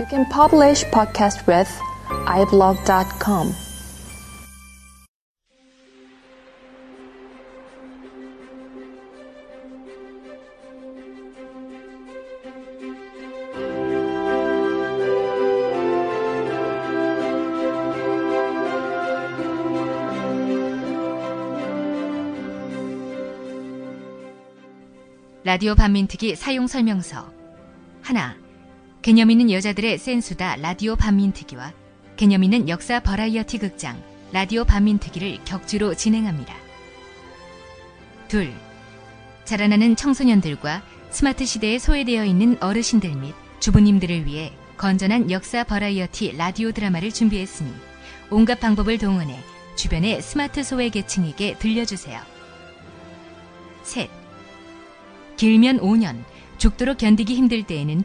You can publish podcast with iblog.com. 라디오 반민특위 사용 설명서 하나 개념 있는 여자들의 센수다 라디오 반민특위와 개념 있는 역사 버라이어티 극장 라디오 반민특위를 격주로 진행합니다. 둘 자라나는 청소년들과 스마트 시대에 소외되어 있는 어르신들 및 주부님들을 위해 건전한 역사 버라이어티 라디오 드라마를 준비했으니 온갖 방법을 동원해 주변의 스마트 소외 계층에게 들려주세요. 셋 길면 5년, 죽도록 견디기 힘들 때에는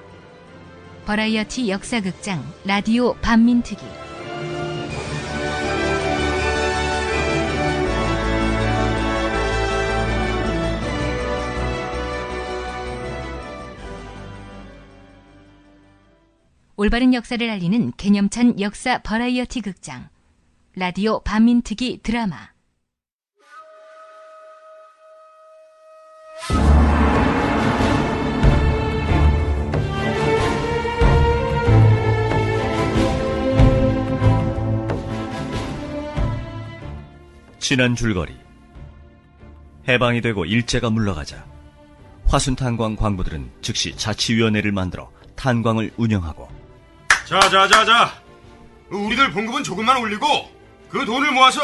버라이어티 역사극장 라디오 반민특위. 올바른 역사를 알리는 개념찬 역사 버라이어티 극장 라디오 반민특위 드라마 지난 줄거리 해방이 되고 일제가 물러가자 화순탄광 광부들은 즉시 자치위원회를 만들어 탄광을 운영하고 자자자자 우리들 봉급은 조금만 올리고 그 돈을 모아서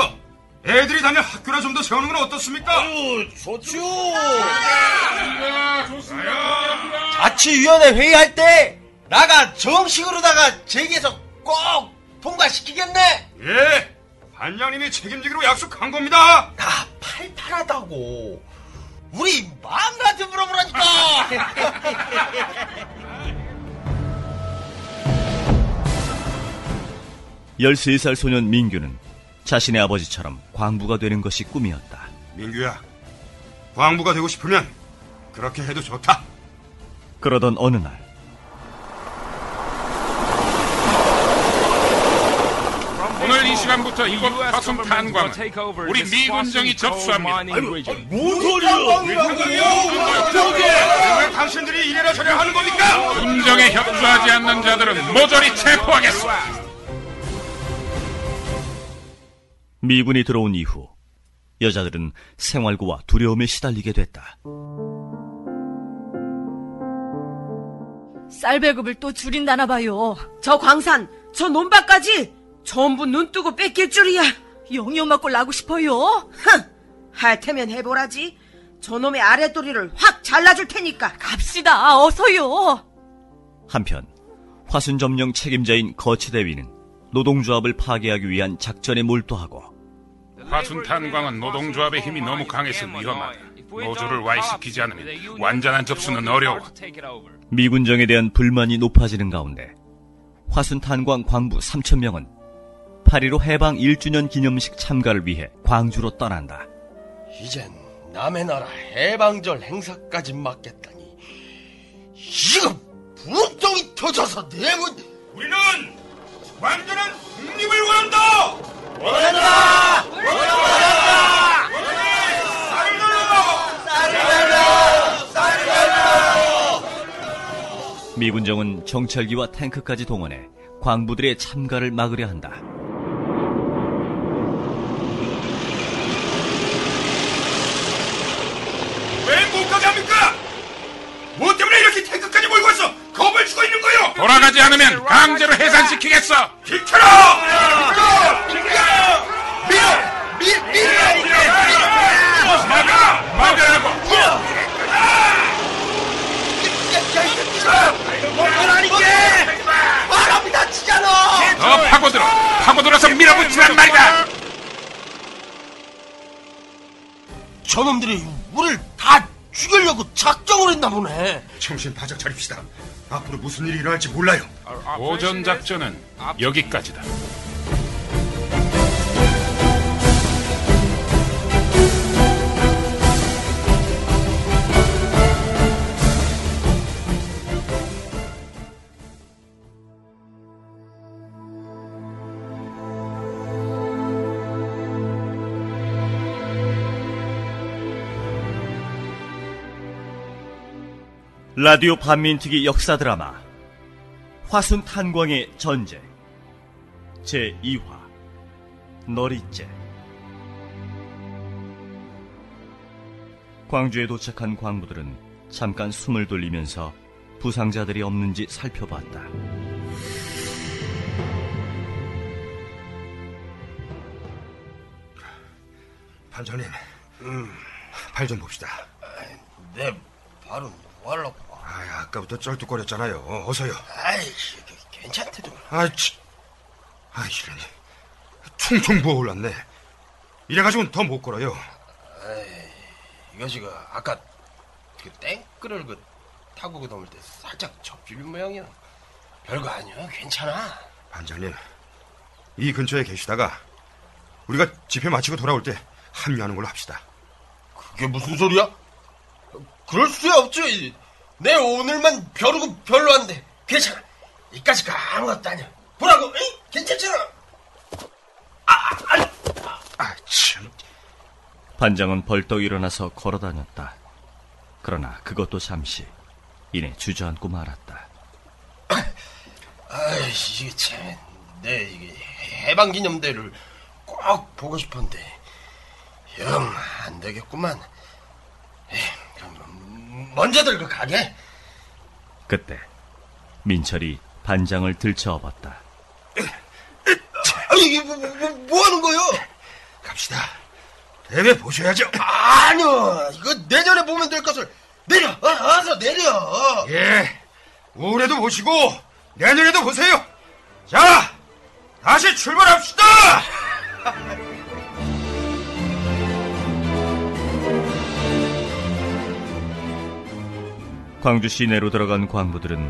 애들이 다닐 학교나 좀 더 세우는 건 어떻습니까? 아유, 좋죠. 자치위원회 회의할 때 나가 정식으로다가 제기해서 꼭 통과시키겠네. 예, 반장님이 책임지기로 약속한 겁니다. 나 팔팔하다고. 우리 마음한테 물어보라니까. 13살 소년 민규는 자신의 아버지처럼 광부가 되는 것이 꿈이었다. 민규야, 광부가 되고 싶으면 그렇게 해도 좋다. 그러던 어느 날 오늘 이 시간부터 이곳 화성 탄광은 우리 미군정이 접수합니다. 뭔 소리야? 왜 당신들이 이래라 저래라 하는 겁니까? 군정에 협조하지 않는 자들은 모조리 체포하겠습니다. 미군이 들어온 이후 여자들은 생활고와 두려움에 시달리게 됐다. 쌀 배급을 또 줄인다나 봐요. 저 광산, 저 논밭까지 전부 눈 뜨고 뺏길 줄이야. 영영 맞고 나고 싶어요. 흥! 할 테면 해보라지. 저놈의 아랫도리를 확 잘라줄 테니까. 갑시다. 어서요. 한편 화순 점령 책임자인 거치대위는 노동조합을 파괴하기 위한 작전에 몰두하고 화순 탄광은 노동조합의 힘이 너무 강해서 위험하다. 노조를 와해시키지 않으면 완전한 접수는 어려워. 미군정에 대한 불만이 높아지는 가운데 화순 탄광 광부 3천 명은 8.15 해방 1주년 기념식 참가를 위해 광주로 떠난다. 이젠 남의 나라 해방절 행사까지 맡겠다니. 이거 분통이 터져서 내문 우리는 완전한 독립을 원한다. 원한다! 원한다! 쌀을 달라. 쌀을 달라! 쌀을 달라! 미군정은 정찰기와 탱크까지 동원해 광부들의 참가를 막으려 한다. 강제로 네. 해산시키겠어! 비켜라! 비켜! 비켜! 비켜! 비켜! 막아! 막으라고! 바람이 다치잖아! 너 파고들어! 파고들어서 밀어붙이란 말이다! 저놈들이 우릴 다 죽이려고 작정을 했나 보네. 정신 바짝 차립시다. 앞으로 무슨 일이 일어날지 몰라요. 오전 작전은 여기까지다. 라디오 반민특위 역사 드라마 화순 탄광의 전쟁 제2화 너리째 광주에 도착한 광부들은 잠깐 숨을 돌리면서 부상자들이 없는지 살펴봤다. 반장님, 발좀 봅시다. 내 발은 뭐 하려고? 아, 아까부터 쩔뚝거렸잖아요. 어서요. 아이, 괜찮대도. 아, 치. 아, 이러니. 퉁퉁 부어올랐네. 이래가지고는 더 못 걸어요. 이것이 그 아까 그 땡크를 그 타고 그 넘을 때 살짝 접힐 모양이야. 별거 아니야. 괜찮아. 반장님, 이 근처에 계시다가 우리가 집회 마치고 돌아올 때 합류하는 걸로 합시다. 그게 무슨 소리야? 그럴 수 없지. 내 오늘만 벼르고 별로한데 괜찮아. 이까지가 아무것도 아니야. 보라고. 응? 괜찮잖아. 아, 참. 반장은 벌떡 일어나서 걸어다녔다. 그러나 그것도 잠시 이내 주저앉고 말았다. 아이, 이게 참, 내 이게 해방기념대를 꼭 보고 싶었는데 영 안 되겠구만. 에이, 그럼 먼저들 그 가게. 그때 민철이 반장을 들쳐업었다. 아, 이게 뭐, 뭐, 뭐 하는 거요? 갑시다. 대회 보셔야죠. 아니요, 이거 내년에 보면 될 것을 내려, 어, 어서 내려. 예. 올해도 보시고 내년에도 보세요. 자, 다시 출발합시다. 광주 시내로 들어간 광부들은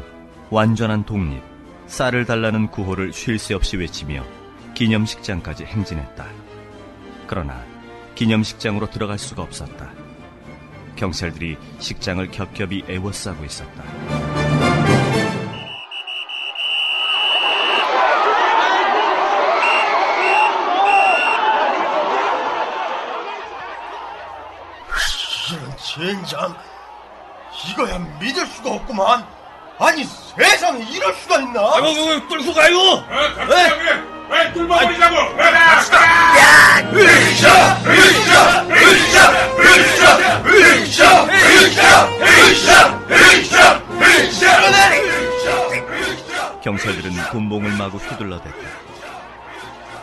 완전한 독립, 쌀을 달라는 구호를 쉴 새 없이 외치며 기념식장까지 행진했다. 그러나 기념식장으로 들어갈 수가 없었다. 경찰들이 식장을 겹겹이 애워싸고 있었다. 젠장. 이거야 믿을 수가 없구만. 아니 세상에 이럴 수가 있나? 어, 뚫고 가요! 갑시다, 형님! 왜 뚫어버리자고! 갑시다! 으쌰, 으쌰, 으쌰, 으쌰, 으쌰, 으쌰, 으쌰, 으쌰. 경찰들은 군봉을 마구 휘둘러댔다.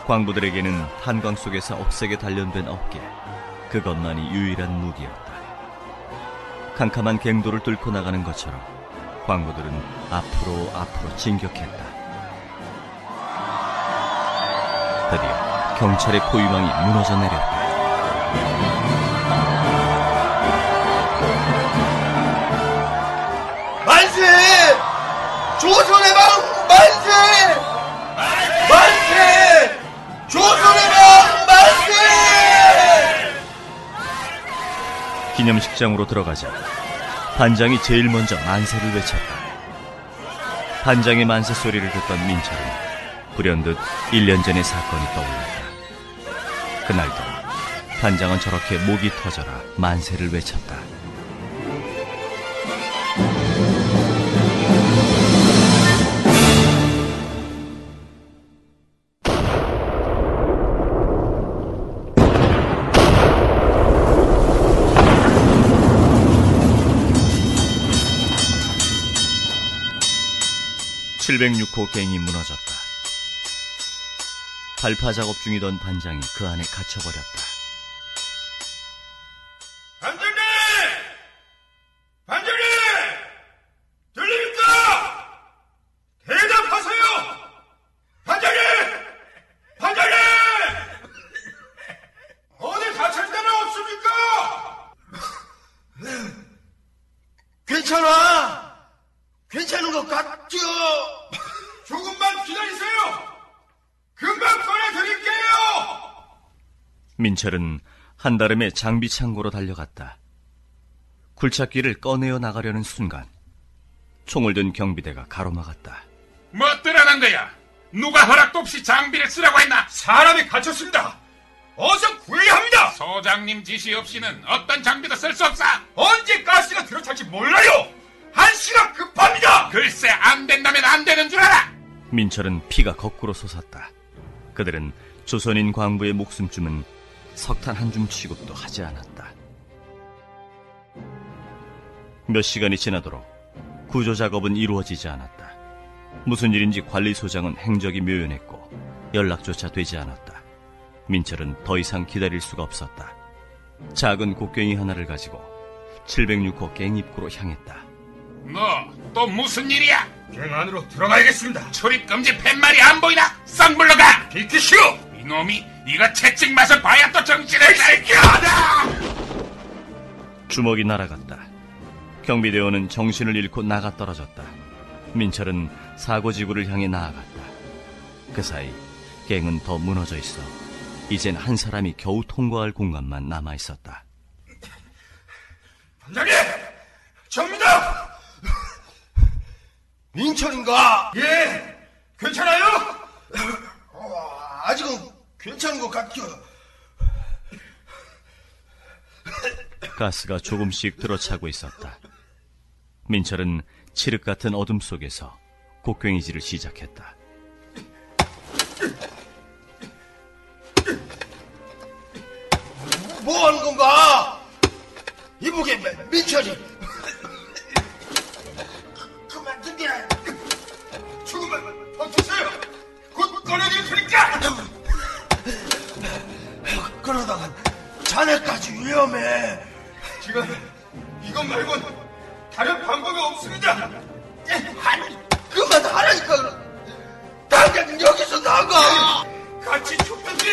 광부들에게는 탄광 속에서 억세게 단련된 어깨, 그것만이 유일한 무기였다. 캄캄한 갱도를 뚫고 나가는 것처럼 광부들은 앞으로 앞으로 진격했다. 드디어 경찰의 포위망이 무너져 내렸다. 만세! 조선의 방만 기념식장으로 들어가자 반장이 제일 먼저 만세를 외쳤다. 반장의 만세 소리를 듣던 민철은 불현듯 1년 전의 사건이 떠올랐다. 그날도 반장은 저렇게 목이 터져라 만세를 외쳤다. (706호) 갱이 무너졌다. 발파 작업 중이던 반장이 그 안에 갇혀버렸다. 반장님! 반장님! 들립니까? 대답하세요! 반장님! 반장님! 어디 다칠 데는 없습니까? 민철은 한다름에 장비 창고로 달려갔다. 굴착기를 꺼내어 나가려는 순간 총을 든 경비대가 가로막았다. 뭐 뜨라는 거야? 누가 허락도 없이 장비를 쓰라고 했나? 사람이 갇혔습니다. 어서 구해야 합니다. 소장님 지시 없이는 어떤 장비도 쓸 수 없어. 언제 가스가 들어찰지 몰라요. 한시가 급합니다. 글쎄 안 된다면 안 되는 줄 알아. 민철은 피가 거꾸로 솟았다. 그들은 조선인 광부의 목숨쯤은 석탄 한 줌 취급도 하지 않았다. 몇 시간이 지나도록 구조 작업은 이루어지지 않았다. 무슨 일인지 관리소장은 행적이 묘연했고 연락조차 되지 않았다. 민철은 더 이상 기다릴 수가 없었다. 작은 곡괭이 하나를 가지고 706호 갱입구로 향했다. 너또 무슨 일이야? 갱 안으로 들어가야겠습니다. 출입 금지 팻말이 안 보이나? 싹 물러가. 비키시오. 이놈이 네가 채찍 맛을 봐야 또 정신을 차리겠다. 주먹이 날아갔다. 경비대원은 정신을 잃고 나가 떨어졌다. 민철은 사고지구를 향해 나아갔다. 그 사이 갱은 더 무너져 있어 이젠 한 사람이 겨우 통과할 공간만 남아 있었다. 반장님, 접니다. 민철인가? 예, 괜찮아요? 어, 아직은 괜찮은 것 같죠. 가스가 조금씩 들어차고 있었다. 민철은 칠흑 같은 어둠 속에서 곡괭이질을 시작했다. 뭐 하는 건가? 이보게 민철이. 자네까지 위험해. 지금 이것 말곤 다른 방법이 없습니다. 아니, 그만 하라니까. 당장 여기서 나가. 같이 죽든지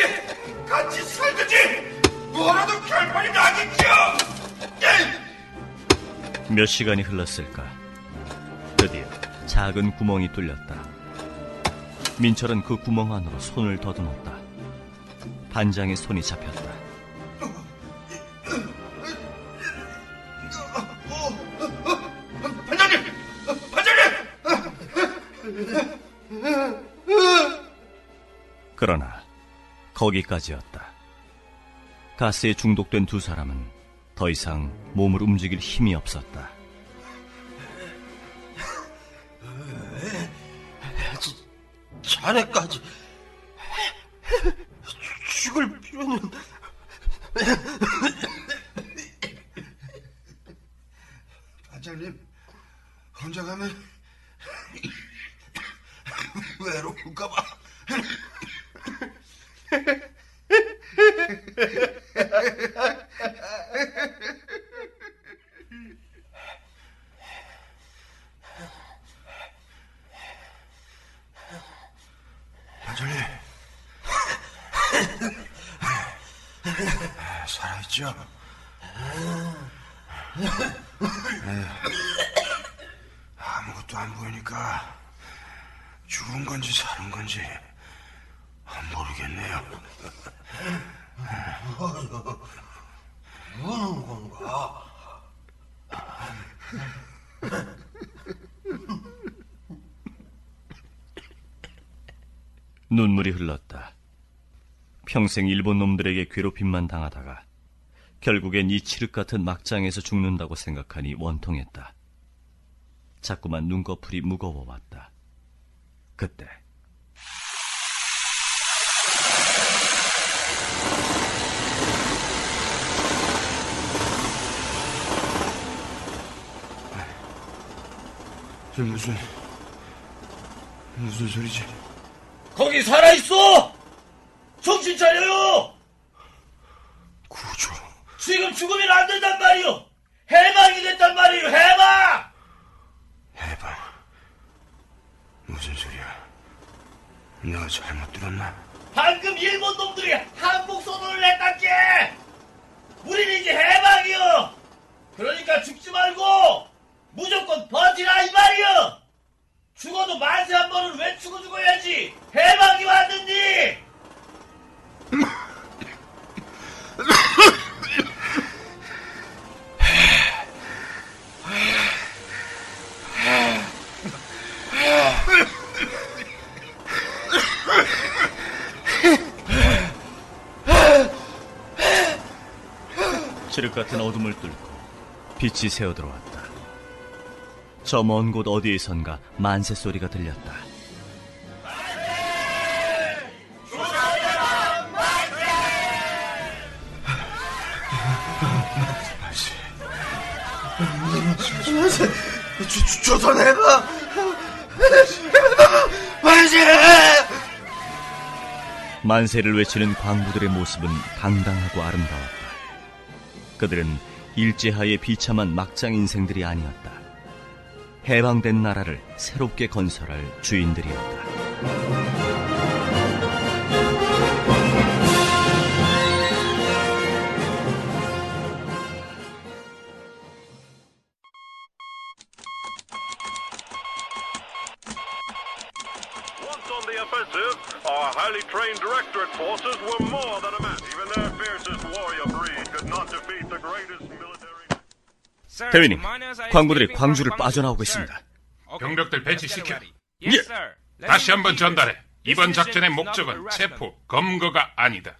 같이 살든지 뭐라도 결판이 나겠죠. 예. 몇 시간이 흘렀을까? 드디어 작은 구멍이 뚫렸다. 민철은 그 구멍 안으로 손을 더듬었다. 반장의 손이 잡혔다. 그러나 거기까지였다. 가스에 중독된 두 사람은 더 이상 몸을 움직일 힘이 없었다. 자네까지 죽을 필요는 반장님, 혼자 가면 외로울까봐. 반장님. 살아있죠? 네. 아무것도 안 보이니까 죽은 건지 사는 건지 모르겠네요. 우는 건가? 눈물이 흘렀다. 평생 일본 놈들에게 괴롭힘만 당하다가 결국엔 이 칠흑 같은 막장에서 죽는다고 생각하니 원통했다. 자꾸만 눈꺼풀이 무거워왔다. 그때 저 무슨 무슨 소리지? 거기 살아 있어! 정신 차려요! 죽으면 안 된단 말이요! 해방이 됐단 말이에요, 해방! 해방. 무슨 소리야? 내가 잘못 들었나? 방금 일본 놈들이 한국 선언을 했단게! 우리는 이제 해방이요! 그러니까 죽지 말고 무조건 버티라 이 말이요! 죽어도 만세 한 번은 외치고 죽어야지! 해방이 왔는디! 칠흑 같은 어둠을 뚫고 빛이 새어들어왔다. 저 먼 곳 어디에선가 만세 소리가 들렸다. 조선해가 만세 만세를 외치는 광부들의 모습은 당당하고 아름다웠다. 그들은 일제하에 비참한 막장 인생들이 아니었다. 해방된 나라를 새롭게 건설할 주인들이었다. Offensive, our highly trained directorate forces were more than a match. Even their fiercest warrior breed could not defeat the greatest military. 대위님, 광부들이 광주를 빠져나오고 있습니다. 병력들 배치시켜. 다시 한번 전달해. 이번 작전의 목적은 체포, 검거가 아니다.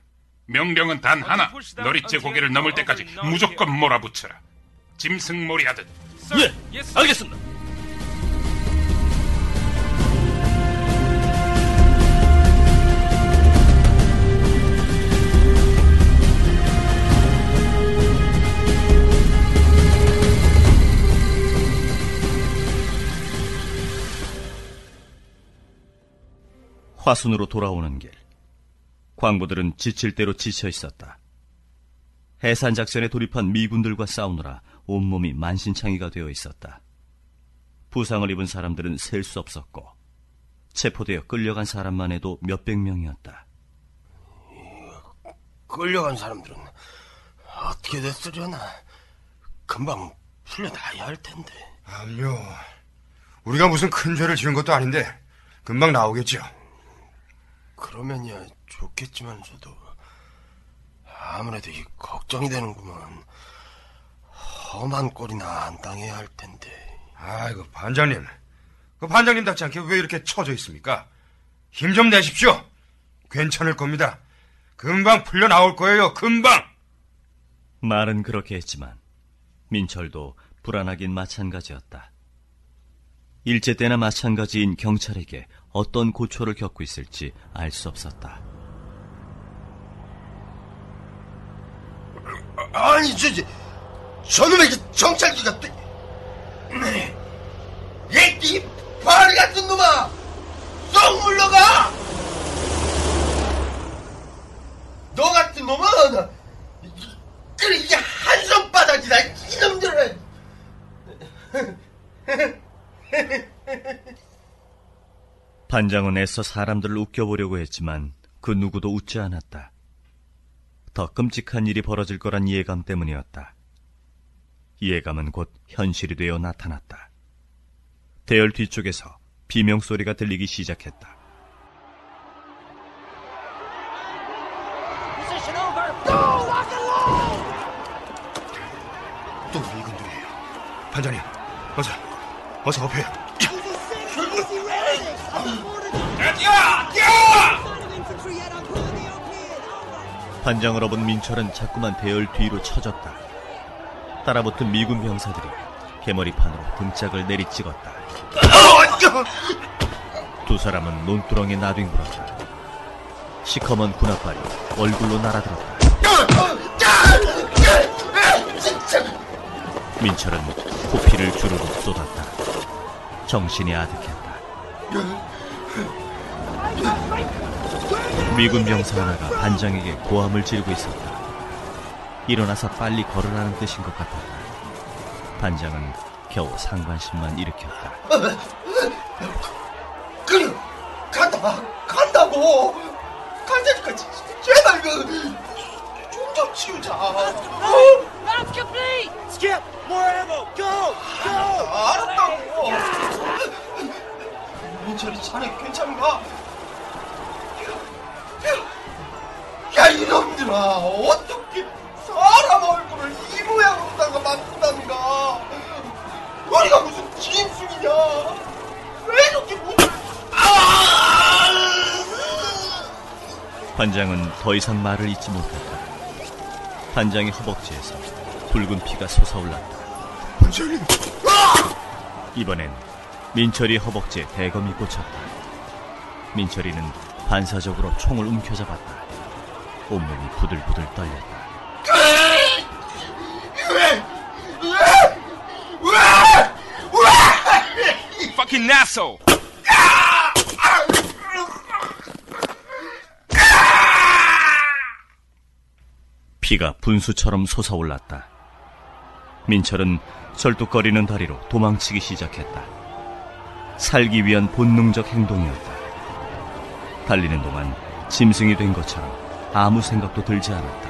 명령은 단 하나. 너릿제 고개를 넘을 때까지 무조건 몰아붙여라. 짐승몰이 하듯. 예, 알겠습니다. 화순으로 돌아오는 길. 광부들은 지칠 대로 지쳐 있었다. 해산 작전에 돌입한 미군들과 싸우느라 온몸이 만신창이가 되어 있었다. 부상을 입은 사람들은 셀 수 없었고 체포되어 끌려간 사람만 해도 몇백 명이었다. 끌려간 사람들은 어떻게 됐으려나 금방 풀려나야 할 텐데 암요. 우리가 무슨 큰 죄를 지은 것도 아닌데 금방 나오겠죠. 그러면야 좋겠지만서도 아무래도 이 걱정이 되는구먼 험한 꼴이나 안 당해야 할 텐데 아이고 반장님. 그 반장님답지 않게 왜 이렇게 처져 있습니까? 힘 좀 내십시오. 괜찮을 겁니다. 금방 풀려 나올 거예요. 금방. 말은 그렇게 했지만 민철도 불안하긴 마찬가지였다. 일제 때나 마찬가지인 경찰에게 어떤 고초를 겪고 있을지 알 수 없었다. 아니 저, 저 저놈의 그 정찰기가 또 얘이 바리 같은 놈아! 쏙 물러가! 너 같은 놈은 그래 이게 한 손바닥이다 이놈들은 반장은 애써 사람들을 웃겨보려고 했지만 그 누구도 웃지 않았다. 더 끔찍한 일이 벌어질 거란 이해감 때문이었다. 이해감은 곧 현실이 되어 나타났다. 대열 뒤쪽에서 비명 소리가 들리기 시작했다. 또 미군들이에요. 반장님, 어서, 어서 업해요. 반장을 업은 민철은 자꾸만 대열 뒤로 쳐졌다. 따라붙은 미군 병사들이 개머리판으로 등짝을 내리찍었다. 두 사람은 논두렁에 나뒹굴었다. 시커먼 군합발이 얼굴로 날아들었다. 민철은 코피를 주르륵 쏟았다. 정신이 아득했다. 미군 병사 하나가 반장에게 고함을 지르고 있었다. 일어나서 빨리 걸으라는 뜻인 것 같았다. 반장은 겨우 상관심만 일으켰다. 그래 간다 간다고 간다니까 제발 그좀좀 치우자 Not complete! 알았다고 민철이 자네 괜찮은가? 야 이놈들아 어떻게 사람 얼굴을 이 모양으로다가 만든다는가 우리가 무슨 짐승이냐 왜 이렇게 못 반장은 더 이상 말을 잇지 못했다. 반장의 허벅지에서 붉은 피가 솟아올랐다. 반장님! 이번엔 민철이 허벅지에 대검이 꽂혔다. 민철이는 반사적으로 총을 움켜잡았다. 온몸이 부들부들 떨렸다. Fucking asshole! 피가 분수처럼 솟아올랐다. 민철은 절뚝거리는 다리로 도망치기 시작했다. 살기 위한 본능적 행동이었다. 달리는 동안 짐승이 된 것처럼 아무 생각도 들지 않았다.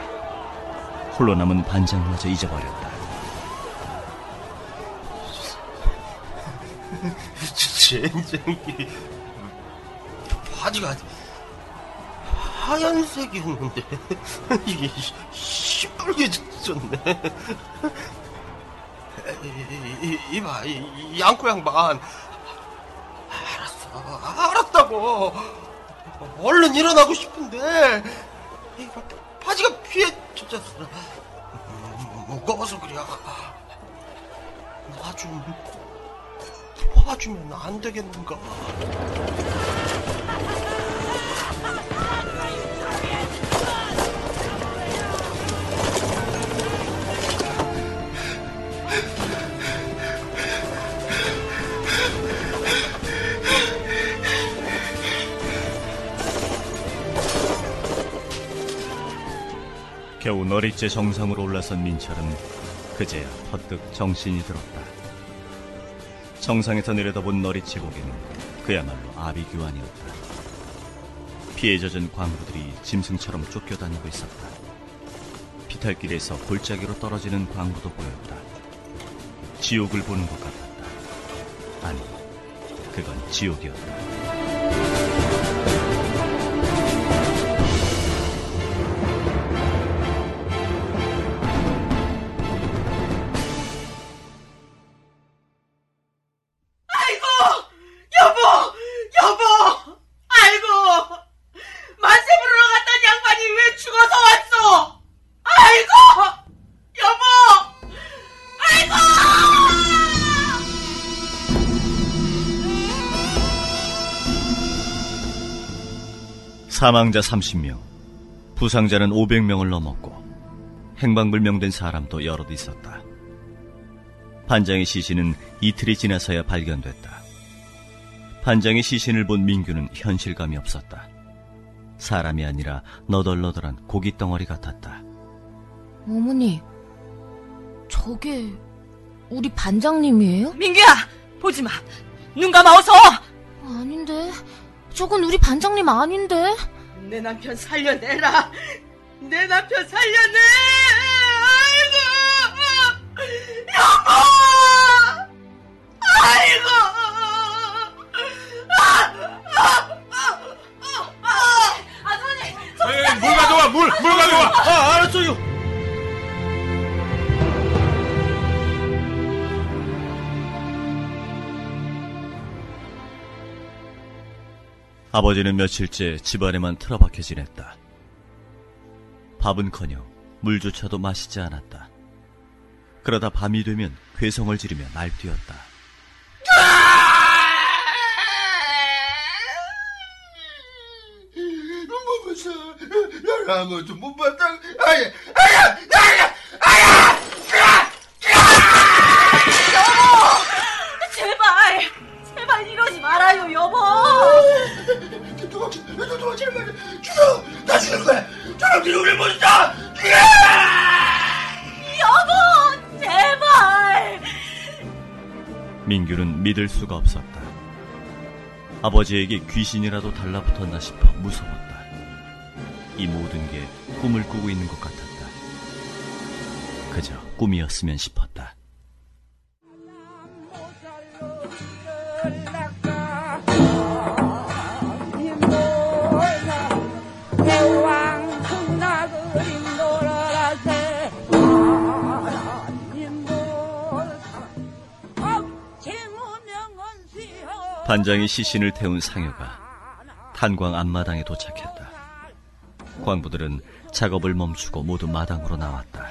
홀로 남은 반장마저 잊어버렸다. 젠장이 바지가 하얀색이었는데 이게 시- 시뻘개졌네. 이- 이- 이봐, 양코 양반. 알았어, 알았다고. 얼른 일어나고 싶은데 이 바지가 피에 젖었어. 무거워서 그래. 놔좀 도와주면 안 되겠는가? 겨우 너릿째 정상으로 올라선 민철은 그제야 퍼뜩 정신이 들었다. 정상에서 내려다본 너릿째 고개는 그야말로 아비규환이었다. 피해 젖은 광부들이 짐승처럼 쫓겨다니고 있었다. 피탈길에서 골짜기로 떨어지는 광부도 보였다. 지옥을 보는 것 같았다. 아니, 그건 지옥이었다. 사망자 30명, 부상자는 500명을 넘었고 행방불명된 사람도 여럿 있었다. 반장의 시신은 이틀이 지나서야 발견됐다. 반장의 시신을 본 민규는 현실감이 없었다. 사람이 아니라 너덜너덜한 고기 덩어리 같았다. 어머니, 저게 우리 반장님이에요? 민규야! 보지 마! 눈 감아 어서! 아닌데, 저건 우리 반장님 아닌데? 내 남편 살려내라! 내 남편 살려내! 아버지는 며칠째 집안에만 틀어박혀 지냈다. 밥은커녕 물조차도 마시지 않았다. 그러다 밤이 되면 괴성을 지르며 날뛰었다. 보면서 날 아무도 못 봤다. 아야, 아야! 믿을 수가 없었다. 아버지에게 귀신이라도 달라붙었나 싶어 무서웠다. 이 모든 게 꿈을 꾸고 있는 것 같았다. 그저 꿈이었으면 싶었다. 반장이 시신을 태운 상여가 탄광 앞마당에 도착했다. 광부들은 작업을 멈추고 모두 마당으로 나왔다.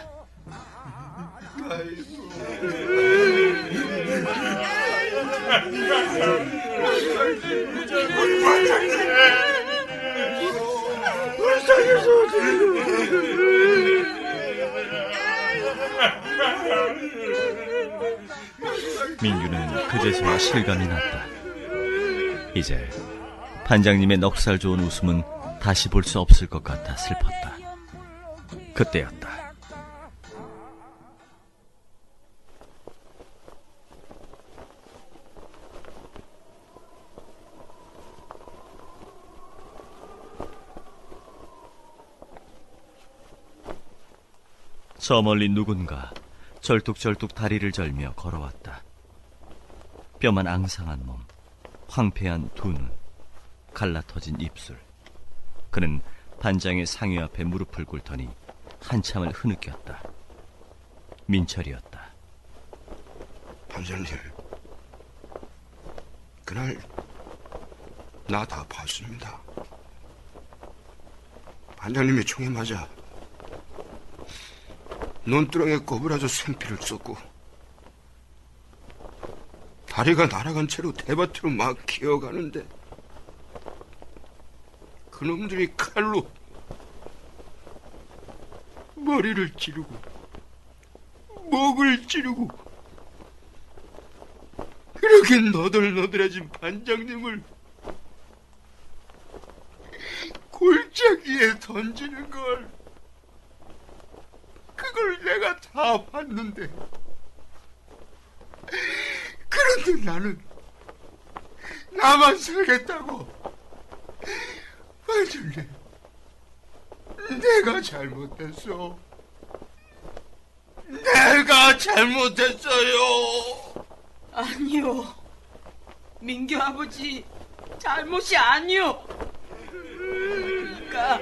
민규는 그제서야 실감이 났다. 이제 반장님의 넉살 좋은 웃음은 다시 볼 수 없을 것 같아 슬펐다. 그때였다. 저 멀리 누군가 절뚝절뚝 다리를 절며 걸어왔다. 뼈만 앙상한 몸, 황폐한 두 눈, 갈라터진 입술. 그는 반장의 상위 앞에 무릎을 꿇더니 한참을 흐느꼈다. 민철이었다. 반장님, 그날 나 다 봤습니다. 반장님이 총에 맞아 논두렁에 꼬부라져 생피를 쏟고 다리가 날아간 채로 대밭으로 막 기어가는데 그놈들이 칼로 머리를 찌르고 목을 찌르고 그렇게 너덜너덜해진 반장님을 골짜기에 던지는 걸 그걸 내가 다 봤는데 그런데 나는 나만 살겠다고 반장님 내가 잘못했어 내가 잘못했어요 아니요. 민규 아버지 잘못이 아니요. 그러니까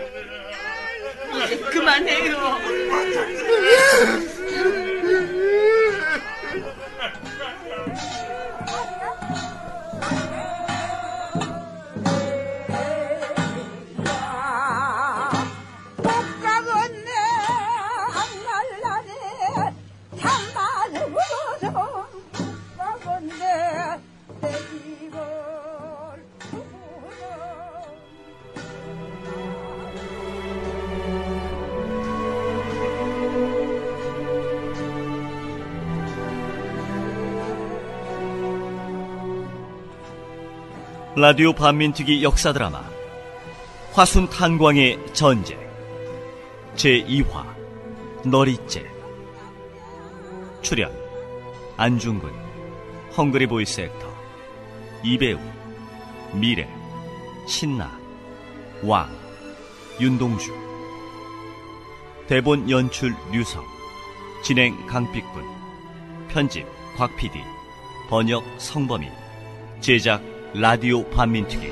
이제 그만해요. 라디오 반민특위 역사 드라마 화순 탄광의 전쟁 제2화 너릿재. 출연 안중근 헝그리 보이스 액터 이배우 미래 신나 왕 윤동주. 대본 연출 류성 진행 강픽군 편집 곽PD 번역 성범인 제작 라디오 반민특위